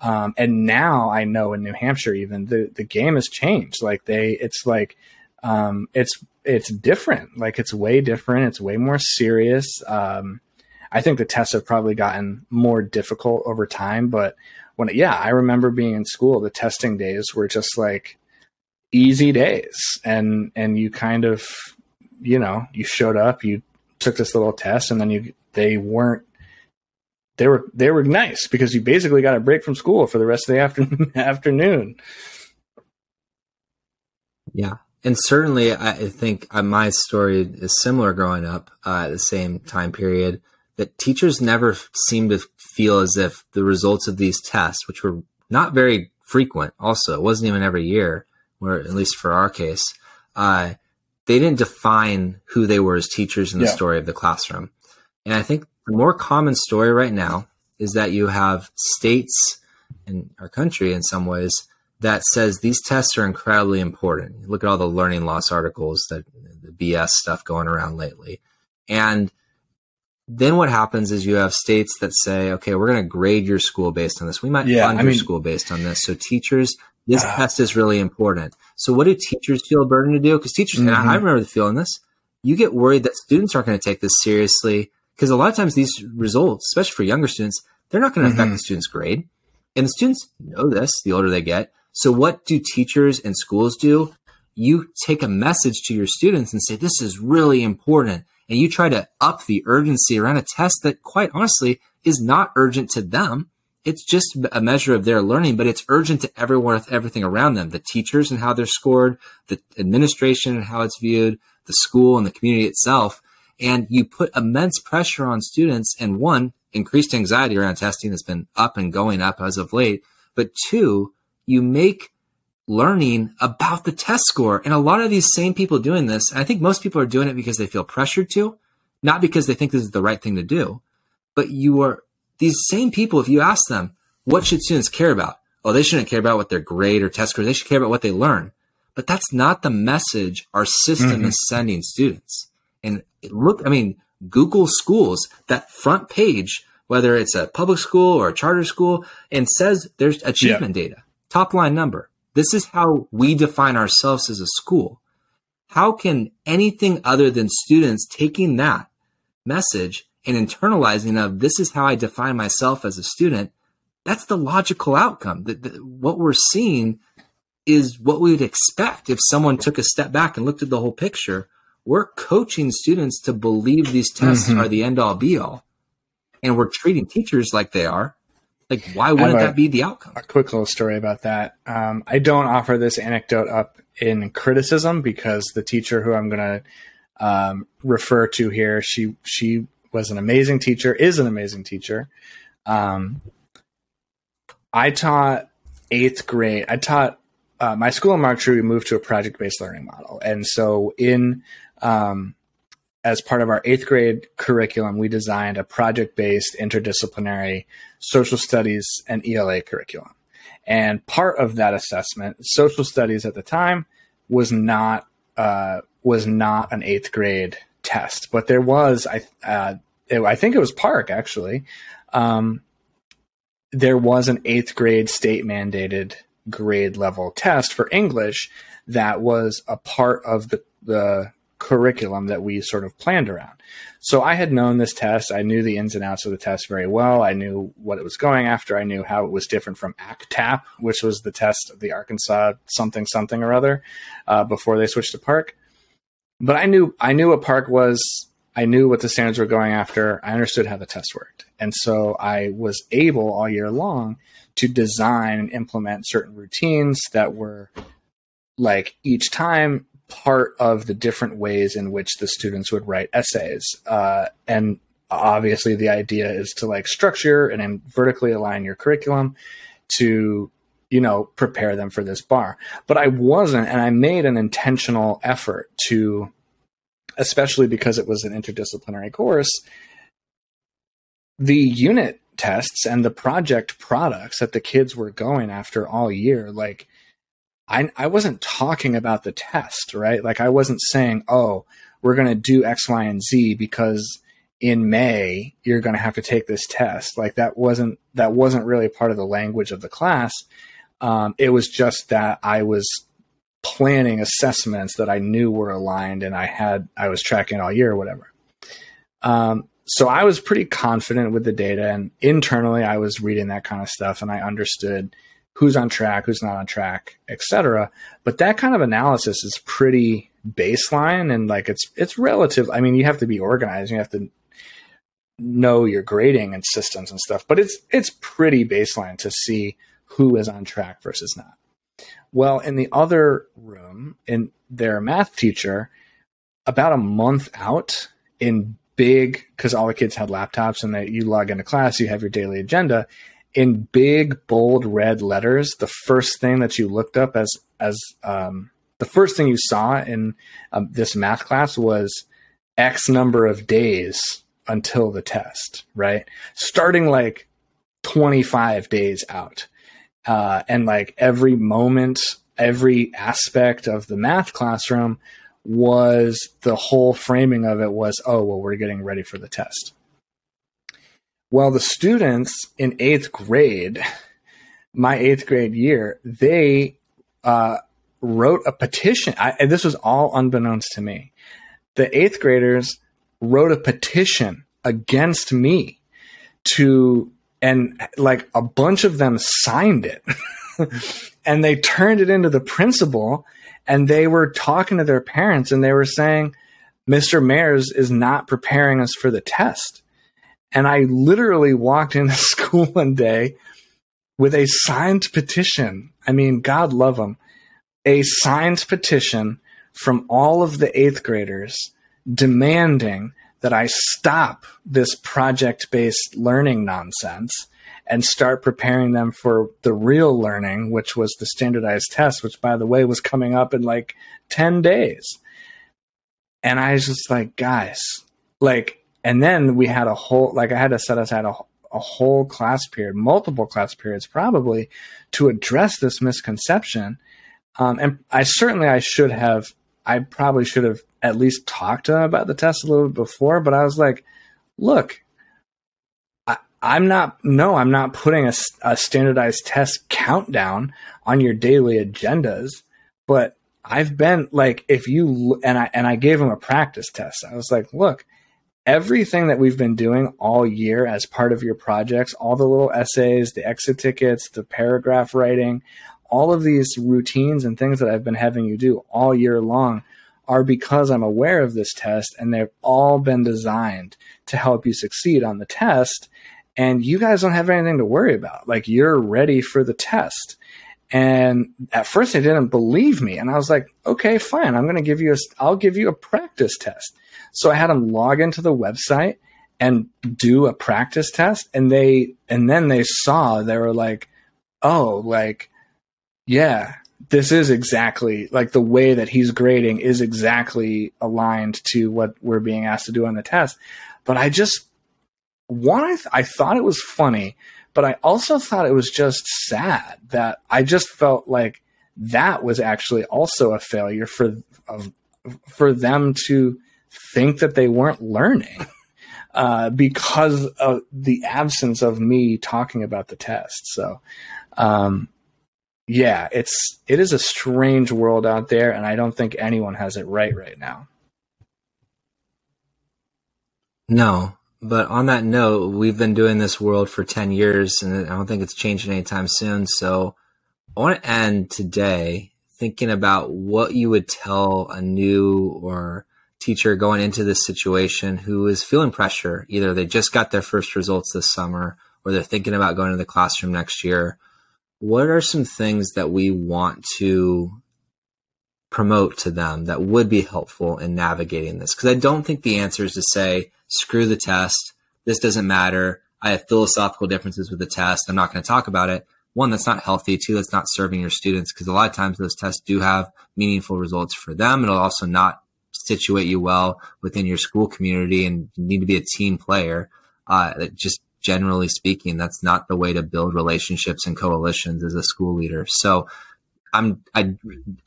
Um, and now I know in New Hampshire, even the, the game has changed. Like they, it's like, um, it's, it's different. Like it's way different. It's way more serious. Um, I think the tests have probably gotten more difficult over time, but when yeah, I remember being in school, the testing days were just like easy days, and and you kind of you know you showed up, you took this little test, and then you they weren't they were they were nice because you basically got a break from school for the rest of the afternoon afternoon. Yeah, and certainly I think uh, my story is similar growing up uh, at the same time period. That teachers never seem to feel as if the results of these tests, which were not very frequent, also it wasn't even every year, where at least for our case, uh, they didn't define who they were as teachers in the yeah. story of the classroom. And I think the more common story right now is that you have states in our country, in some ways, that says these tests are incredibly important. Look at all the learning loss articles that the BS stuff going around lately. And then what happens is you have states that say, okay, we're going to grade your school based on this. We might yeah, fund I your mean, school based on this. So teachers, this test is really important. So what do teachers feel a burden to do? Because teachers, mm-hmm. and I, I mm-hmm. remember feeling this, you get worried that students aren't going to take this seriously because a lot of times these results, especially for younger students, they're not going to mm-hmm. affect the student's grade. And the students know this the older they get. So what do teachers and schools do? You take a message to your students and say, this is really important and you try to up the urgency around a test that quite honestly is not urgent to them. It's just a measure of their learning, but it's urgent to everyone, everything around them, the teachers and how they're scored, the administration and how it's viewed, the school and the community itself. And you put immense pressure on students and one, increased anxiety around testing has been up and going up as of late. But two, you make learning about the test score. And a lot of these same people doing this, I think most people are doing it because they feel pressured to, not because they think this is the right thing to do. But you are these same people, if you ask them, what should students care about? Oh, they shouldn't care about what their grade or test score. They should care about what they learn. But that's not the message our system mm-hmm. is sending students. And look, I mean, Google schools, that front page, whether it's a public school or a charter school, and says there's achievement yeah. data, top line number. This is how we define ourselves as a school. How can anything other than students taking that message and internalizing of this is how I define myself as a student? That's the logical outcome. That what we're seeing is what we would expect if someone took a step back and looked at the whole picture we're coaching students to believe these tests mm-hmm. are the end all be all. And we're treating teachers like they are. Like, why wouldn't a, that be the outcome? A quick little story about that. Um, I don't offer this anecdote up in criticism because the teacher who I'm going to um, refer to here, she she was an amazing teacher, is an amazing teacher. Um, I taught eighth grade. I taught uh, my school in Montreal. We moved to a project based learning model, and so in um, as part of our eighth grade curriculum, we designed a project based interdisciplinary social studies and ELA curriculum. And part of that assessment, social studies at the time, was not uh, was not an eighth grade test, but there was I uh, it, I think it was PARCC actually. Um, there was an eighth grade state mandated grade level test for English that was a part of the the curriculum that we sort of planned around. So I had known this test. I knew the ins and outs of the test very well. I knew what it was going after. I knew how it was different from ACTAAP, which was the test of the Arkansas something something or other uh, before they switched to PARCC. But I knew I knew what PARCC was. I knew what the standards were going after. I understood how the test worked, and so I was able all year long to design and implement certain routines that were like each time part of the different ways in which the students would write essays. Uh, and obviously, the idea is to like structure and vertically align your curriculum to you know prepare them for this bar but i wasn't and i made an intentional effort to especially because it was an interdisciplinary course the unit tests and the project products that the kids were going after all year like I, I wasn't talking about the test, right? Like I wasn't saying, oh, we're going to do X, Y, and Z because in May you're going to have to take this test. Like that wasn't that wasn't really part of the language of the class. Um, it was just that I was planning assessments that I knew were aligned and I had I was tracking all year or whatever. Um, so I was pretty confident with the data and internally I was reading that kind of stuff and I understood who's on track, who's not on track, etc. But that kind of analysis is pretty baseline and like it's it's relative. I mean, you have to be organized, you have to know your grading and systems and stuff, but it's it's pretty baseline to see who is on track versus not. Well, in the other room, in their math teacher, about a month out in big because all the kids had laptops and that you log into class, you have your daily agenda in big bold red letters the first thing that you looked up as as um, the first thing you saw in um, this math class was x number of days until the test right starting like 25 days out uh, and like every moment every aspect of the math classroom was the whole framing of it was oh well we're getting ready for the test well, the students in eighth grade, my eighth grade year, they uh, wrote a petition. I, and this was all unbeknownst to me. The eighth graders wrote a petition against me to, and like a bunch of them signed it. and they turned it into the principal and they were talking to their parents and they were saying, Mr. Mares is not preparing us for the test. And I literally walked into school one day with a signed petition. I mean, God love them. A signed petition from all of the eighth graders demanding that I stop this project based learning nonsense and start preparing them for the real learning, which was the standardized test, which by the way was coming up in like 10 days. And I was just like, guys, like, and then we had a whole, like, I had to set aside a, a whole class period, multiple class periods probably, to address this misconception. Um, and I certainly I should have, I probably should have at least talked to them about the test a little bit before, but I was like, look, I, am not, no, I'm not putting a, a standardized test countdown on your daily agendas, but I've been like, if you, and I, and I gave him a practice test. I was like, look, everything that we've been doing all year as part of your projects, all the little essays, the exit tickets, the paragraph writing, all of these routines and things that I've been having you do all year long are because I'm aware of this test and they've all been designed to help you succeed on the test. And you guys don't have anything to worry about. Like you're ready for the test. And at first they didn't believe me. And I was like, okay, fine. I'm going to give you a, I'll give you a practice test. So I had them log into the website and do a practice test. And they, and then they saw, they were like, oh, like, yeah, this is exactly like the way that he's grading is exactly aligned to what we're being asked to do on the test. But I just one, I, th- I thought it was funny, but I also thought it was just sad that I just felt like that was actually also a failure for of, for them to think that they weren't learning uh, because of the absence of me talking about the test. So, um, yeah, it's it is a strange world out there, and I don't think anyone has it right right now. No, but on that note, we've been doing this world for ten years, and I don't think it's changing anytime soon. So, I want to end today thinking about what you would tell a new or teacher going into this situation who is feeling pressure. Either they just got their first results this summer, or they're thinking about going to the classroom next year what are some things that we want to promote to them that would be helpful in navigating this? Because I don't think the answer is to say, screw the test. This doesn't matter. I have philosophical differences with the test. I'm not going to talk about it. One, that's not healthy. Two, that's not serving your students because a lot of times those tests do have meaningful results for them. It'll also not situate you well within your school community and you need to be a team player. Uh, that just generally speaking, that's not the way to build relationships and coalitions as a school leader. So I'm I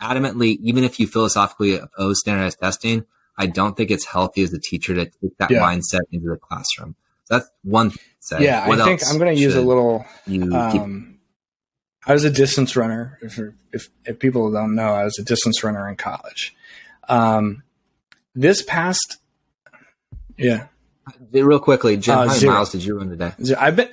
adamantly, even if you philosophically oppose standardized testing, I don't think it's healthy as a teacher to take that yeah. mindset into the classroom. that's one thing Yeah, what I think I'm going to use a little. Um, I was a distance runner. If, if, if people don't know, I was a distance runner in college. Um, this past, yeah. Real quickly, Jim, uh, how many miles did you run today? I've been.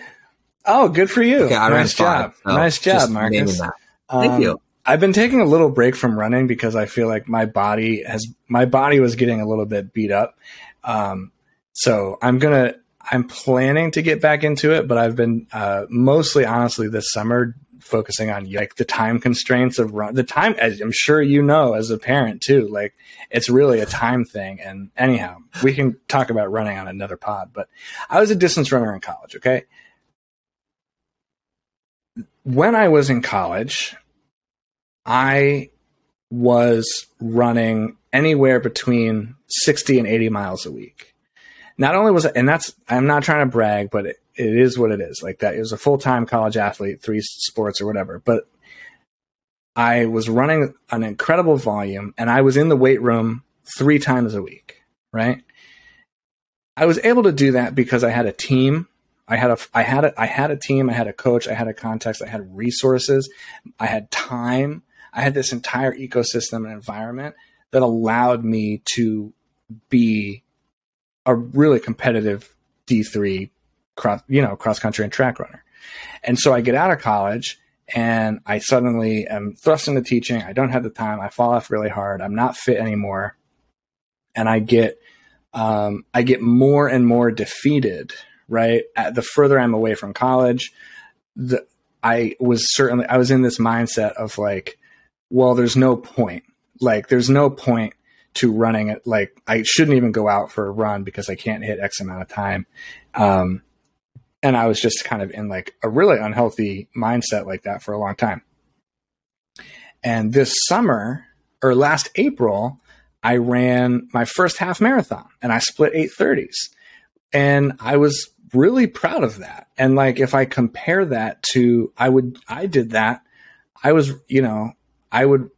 Oh, good for you! Okay, I nice job. Five, so nice job, Marcus. Thank um, you. I've been taking a little break from running because I feel like my body has my body was getting a little bit beat up. Um, so I'm gonna I'm planning to get back into it, but I've been uh, mostly honestly this summer focusing on like the time constraints of run the time as i'm sure you know as a parent too like it's really a time thing. And anyhow we can talk about running on another pod but i was a distance runner in college okay? When i was in college i was running anywhere between 60 and 80 miles a week. Not only was it and that's i'm not trying to brag but it, it is what it is. Like that, it was a full time college athlete, three sports or whatever. But I was running an incredible volume, and I was in the weight room three times a week. Right. I was able to do that because I had a team. I had a, I had a, I had a team. I had a coach. I had a context. I had resources. I had time. I had this entire ecosystem and environment that allowed me to be a really competitive D3 cross, you know, cross country and track runner. And so I get out of college and I suddenly am thrust into teaching. I don't have the time. I fall off really hard. I'm not fit anymore. And I get, um, I get more and more defeated, right? At the further I'm away from college, the, I was certainly, I was in this mindset of like, well, there's no point. Like, there's no point to running it. Like, I shouldn't even go out for a run because I can't hit X amount of time. Um, and I was just kind of in like a really unhealthy mindset like that for a long time. And this summer or last April, I ran my first half marathon and I split 830s. And I was really proud of that. And like if I compare that to I would I did that I was, you know, I would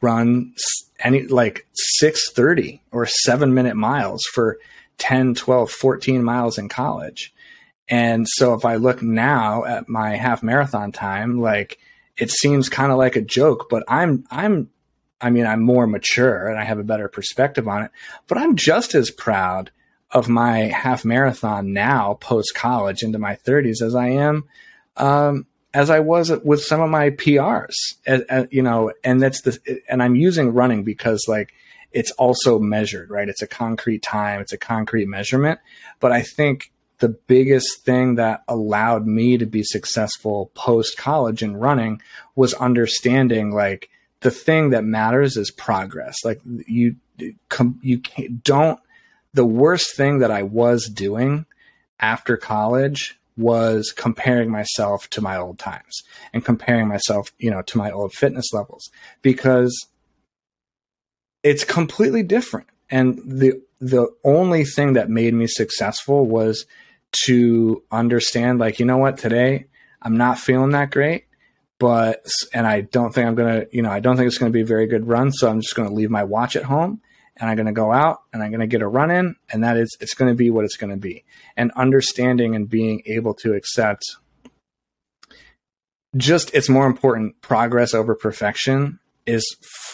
run any like 630 or 7 minute miles for 10, 12, 14 miles in college. And so if I look now at my half marathon time, like it seems kind of like a joke, but I'm I'm I mean, I'm more mature and I have a better perspective on it, but I'm just as proud of my half marathon now post college into my 30s as I am um, as I was with some of my PRs, as, as, you know, and that's the, and I'm using running because like it's also measured, right? It's a concrete time, it's a concrete measurement. But I think the biggest thing that allowed me to be successful post college in running was understanding like the thing that matters is progress. Like you, you don't, the worst thing that I was doing after college was comparing myself to my old times and comparing myself, you know, to my old fitness levels because it's completely different. And the the only thing that made me successful was to understand like, you know what, today I'm not feeling that great, but and I don't think I'm going to, you know, I don't think it's going to be a very good run, so I'm just going to leave my watch at home and I'm going to go out and I'm going to get a run in, and that is it's going to be what it's going to be. And understanding and being able to accept just it's more important progress over perfection is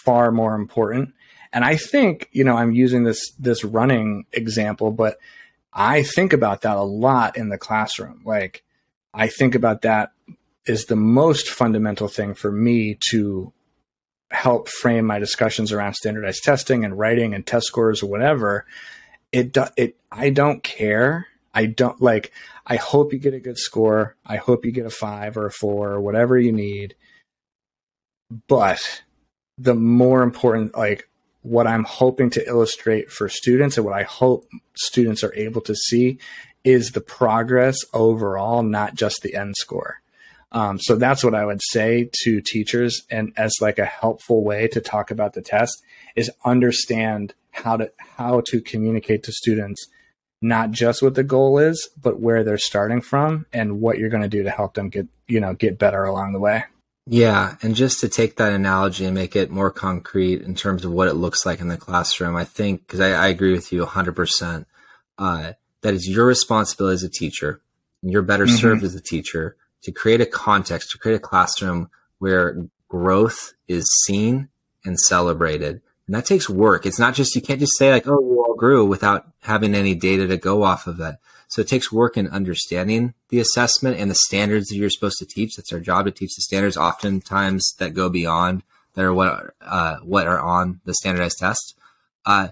far more important. And I think, you know, I'm using this this running example, but I think about that a lot in the classroom. Like I think about that is the most fundamental thing for me to help frame my discussions around standardized testing and writing and test scores or whatever, it it I don't care. I don't like. I hope you get a good score. I hope you get a five or a four or whatever you need. But the more important, like what I'm hoping to illustrate for students and what I hope students are able to see is the progress overall, not just the end score. Um, so that's what I would say to teachers, and as like a helpful way to talk about the test is understand how to how to communicate to students not just what the goal is, but where they're starting from and what you're going to do to help them get you know get better along the way. Yeah, and just to take that analogy and make it more concrete in terms of what it looks like in the classroom, I think because I, I, agree with you 100%. Uh, that is your responsibility as a teacher. And you're better mm-hmm. served as a teacher to create a context, to create a classroom where growth is seen and celebrated. And that takes work. It's not just, you can't just say like, oh, you all grew without having any data to go off of that. So it takes work in understanding the assessment and the standards that you're supposed to teach. That's our job to teach the standards oftentimes that go beyond that are what, uh, what are on the standardized test. Uh,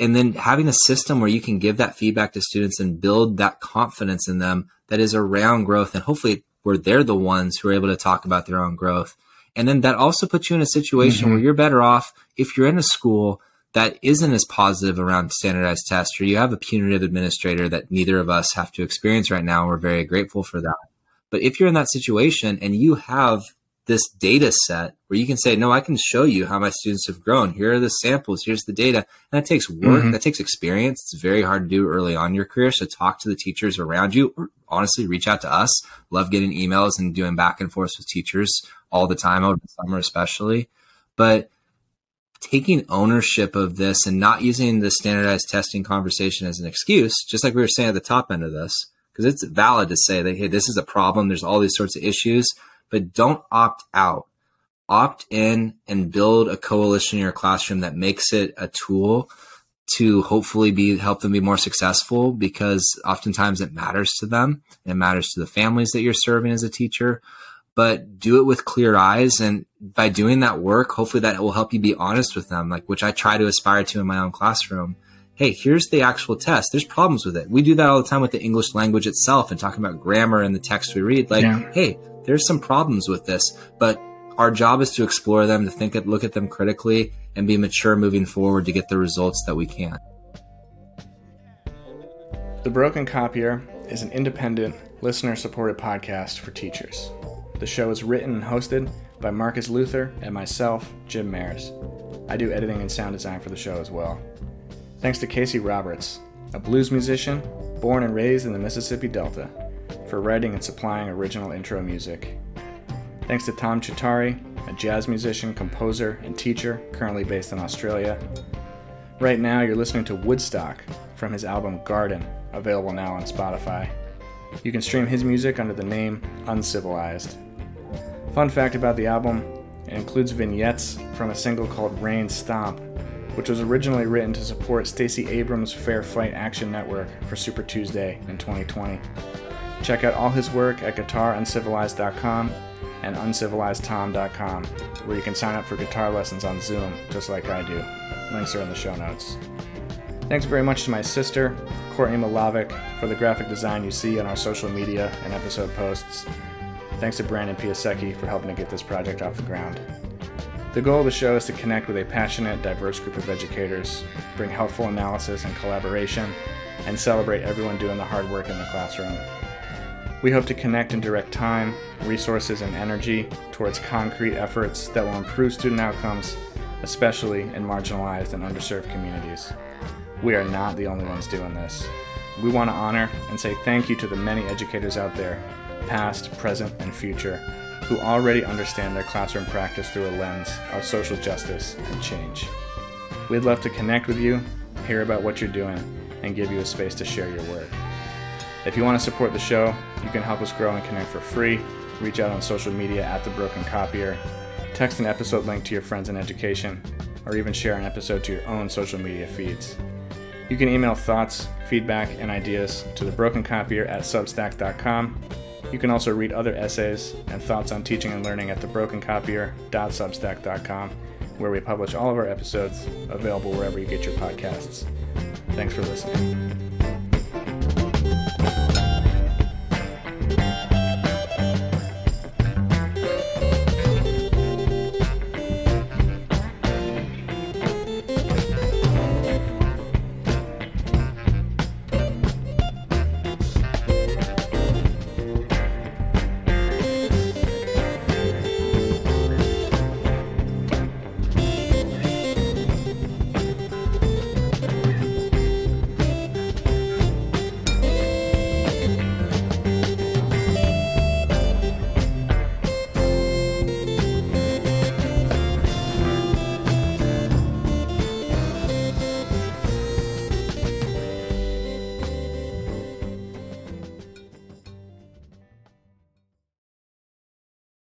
and then having a system where you can give that feedback to students and build that confidence in them that is around growth and hopefully where they're the ones who are able to talk about their own growth. And then that also puts you in a situation mm-hmm. where you're better off if you're in a school that isn't as positive around standardized tests, or you have a punitive administrator that neither of us have to experience right now. We're very grateful for that. But if you're in that situation and you have this data set where you can say, no, I can show you how my students have grown. Here are the samples. Here's the data. And that takes work. Mm-hmm. That takes experience. It's very hard to do early on in your career. So talk to the teachers around you or honestly reach out to us. Love getting emails and doing back and forth with teachers all the time over the summer, especially. But taking ownership of this and not using the standardized testing conversation as an excuse, just like we were saying at the top end of this, because it's valid to say that, hey, this is a problem. There's all these sorts of issues but don't opt out. Opt in and build a coalition in your classroom that makes it a tool to hopefully be help them be more successful because oftentimes it matters to them. It matters to the families that you're serving as a teacher. But do it with clear eyes and by doing that work, hopefully that it will help you be honest with them, like which I try to aspire to in my own classroom hey, here's the actual test. There's problems with it. We do that all the time with the English language itself and talking about grammar and the text we read. Like, yeah. hey, there's some problems with this, but our job is to explore them, to think, at, look at them critically, and be mature moving forward to get the results that we can. The Broken Copier is an independent, listener supported podcast for teachers. The show is written and hosted by Marcus Luther and myself, Jim Mares. I do editing and sound design for the show as well. Thanks to Casey Roberts, a blues musician born and raised in the Mississippi Delta, for writing and supplying original intro music. Thanks to Tom Chitari, a jazz musician, composer, and teacher currently based in Australia. Right now, you're listening to Woodstock from his album Garden, available now on Spotify. You can stream his music under the name Uncivilized. Fun fact about the album it includes vignettes from a single called Rain Stomp, which was originally written to support Stacey Abrams' Fair Fight Action Network for Super Tuesday in 2020. Check out all his work at guitaruncivilized.com and uncivilizedtom.com, where you can sign up for guitar lessons on Zoom, just like I do. Links are in the show notes. Thanks very much to my sister, Courtney Milavec, for the graphic design you see on our social media and episode posts. Thanks to Brandon Piasecki for helping to get this project off the ground. The goal of the show is to connect with a passionate, diverse group of educators, bring helpful analysis and collaboration, and celebrate everyone doing the hard work in the classroom. We hope to connect and direct time, resources, and energy towards concrete efforts that will improve student outcomes, especially in marginalized and underserved communities. We are not the only ones doing this. We want to honor and say thank you to the many educators out there, past, present, and future, who already understand their classroom practice through a lens of social justice and change. We'd love to connect with you, hear about what you're doing, and give you a space to share your work. If you want to support the show, you can help us grow and connect for free. Reach out on social media at The Broken Copier, text an episode link to your friends in education, or even share an episode to your own social media feeds. You can email thoughts, feedback, and ideas to The Broken Copier at substack.com. You can also read other essays and thoughts on teaching and learning at thebrokencopier.substack.com, where we publish all of our episodes available wherever you get your podcasts. Thanks for listening.